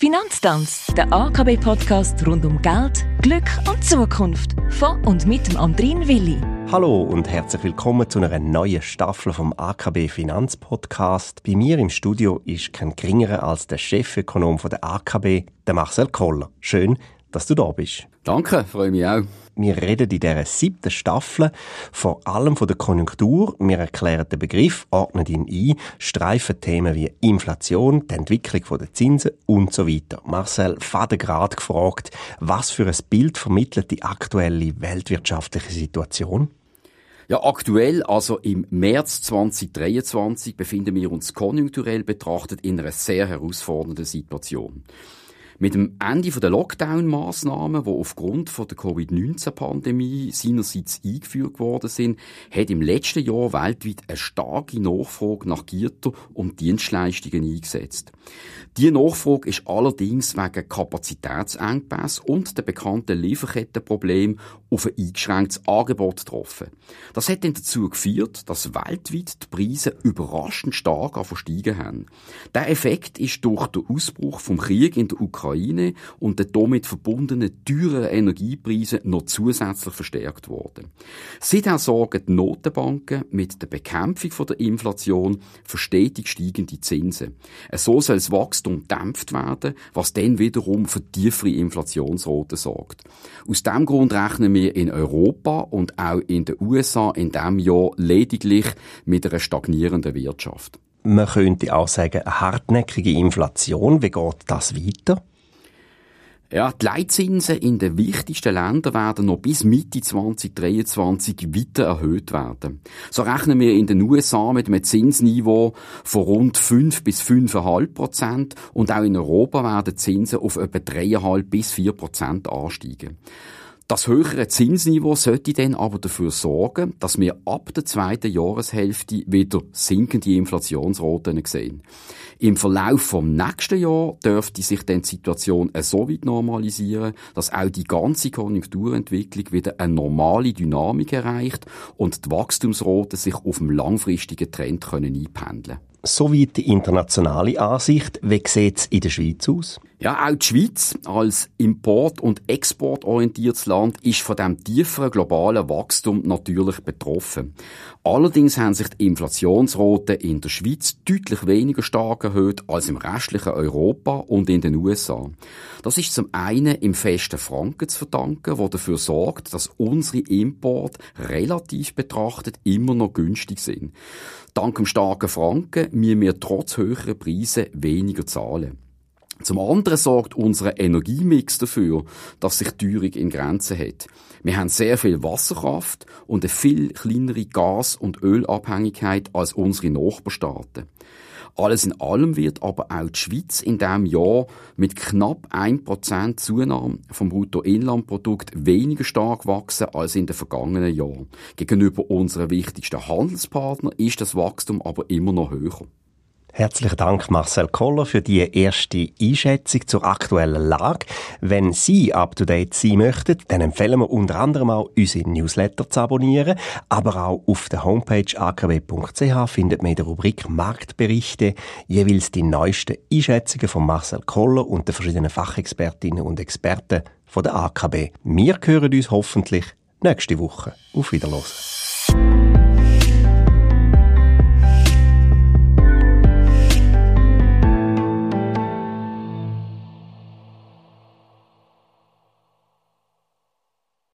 Finanztanz, der AKB-Podcast rund um Geld, Glück und Zukunft. Von und mit dem Andrin Willi. Hallo und herzlich willkommen zu einer neuen Staffel vom AKB Finanzpodcast. Bei mir im Studio ist kein geringerer als der Chefökonom der AKB, der Marcel Koller. Schön, dass du da bist. Danke, freue mich auch. Wir reden in dieser siebten Staffel vor allem von der Konjunktur. Wir erklären den Begriff, ordnen ihn ein, streifen Themen wie Inflation, die Entwicklung der Zinsen und so weiter. Marcel Faden gerade gefragt, was für ein Bild vermittelt die aktuelle weltwirtschaftliche Situation? Ja, aktuell, also im März 2023, befinden wir uns konjunkturell betrachtet in einer sehr herausfordernden Situation. Mit dem Ende der Lockdown-Massnahmen, die aufgrund der Covid-19-Pandemie seinerseits eingeführt worden sind, hat im letzten Jahr weltweit eine starke Nachfrage nach Gitter und Dienstleistungen eingesetzt. Die Nachfrage ist allerdings wegen Kapazitätsengpässe und der bekannten Lieferkettenproblem auf ein eingeschränktes Angebot getroffen. Das hat dann dazu geführt, dass weltweit die Preise überraschend stark versteigen haben. Der Effekt ist durch den Ausbruch vom Krieg in der Ukraine und den damit verbundenen teuren Energiepreisen noch zusätzlich verstärkt worden. Seither sorgen die Notenbanken mit der Bekämpfung der Inflation für stetig steigende Zinsen. So soll das Wachstum dämpft werden, was dann wiederum für tiefere Inflationsraten sorgt. Aus diesem Grund rechnen wir in Europa und auch in den USA in diesem Jahr lediglich mit einer stagnierenden Wirtschaft. Man könnte auch sagen, eine hartnäckige Inflation. Wie geht das weiter? Ja, die Leitzinsen in den wichtigsten Ländern werden noch bis Mitte 2023 weiter erhöht werden. So rechnen wir in den USA mit einem Zinsniveau von rund 5 bis 5,5 Prozent und auch in Europa werden Zinsen auf etwa 3,5 bis 4 Prozent ansteigen. Das höhere Zinsniveau sollte dann aber dafür sorgen, dass wir ab der zweiten Jahreshälfte wieder sinkende Inflationsraten sehen. Im Verlauf vom nächsten Jahr dürfte sich dann die Situation so weit normalisieren, dass auch die ganze Konjunkturentwicklung wieder eine normale Dynamik erreicht und die Wachstumsraten sich auf dem langfristigen Trend können einpendeln Soweit die internationale Ansicht. Wie sieht es in der Schweiz aus? Ja, auch die Schweiz als import- und exportorientiertes Land ist von dem tieferen globalen Wachstum natürlich betroffen. Allerdings haben sich die Inflationsraten in der Schweiz deutlich weniger stark erhöht als im restlichen Europa und in den USA. Das ist zum einen im festen Franken zu verdanken, wo dafür sorgt, dass unsere Importe relativ betrachtet immer noch günstig sind. Dank dem starken Franken müssen wir trotz höherer Preise weniger zahlen. Zum anderen sorgt unser Energiemix dafür, dass sich die Teuerung in Grenzen hat. Wir haben sehr viel Wasserkraft und eine viel kleinere Gas- und Ölabhängigkeit als unsere Nachbarstaaten. Alles in allem wird aber auch die Schweiz in diesem Jahr mit knapp 1% Zunahme vom Bruttoinlandprodukt weniger stark wachsen als in den vergangenen Jahren. Gegenüber unseren wichtigsten Handelspartnern ist das Wachstum aber immer noch höher. Herzlichen Dank, Marcel Koller, für die erste Einschätzung zur aktuellen Lage. Wenn Sie up to date sein möchten, dann empfehlen wir unter anderem auch, unsere Newsletter zu abonnieren. Aber auch auf der Homepage akw.ch findet man in der Rubrik Marktberichte jeweils die neuesten Einschätzungen von Marcel Koller und den verschiedenen Fachexpertinnen und Experten von der AKB. Wir hören uns hoffentlich nächste Woche. Auf Wiedersehen.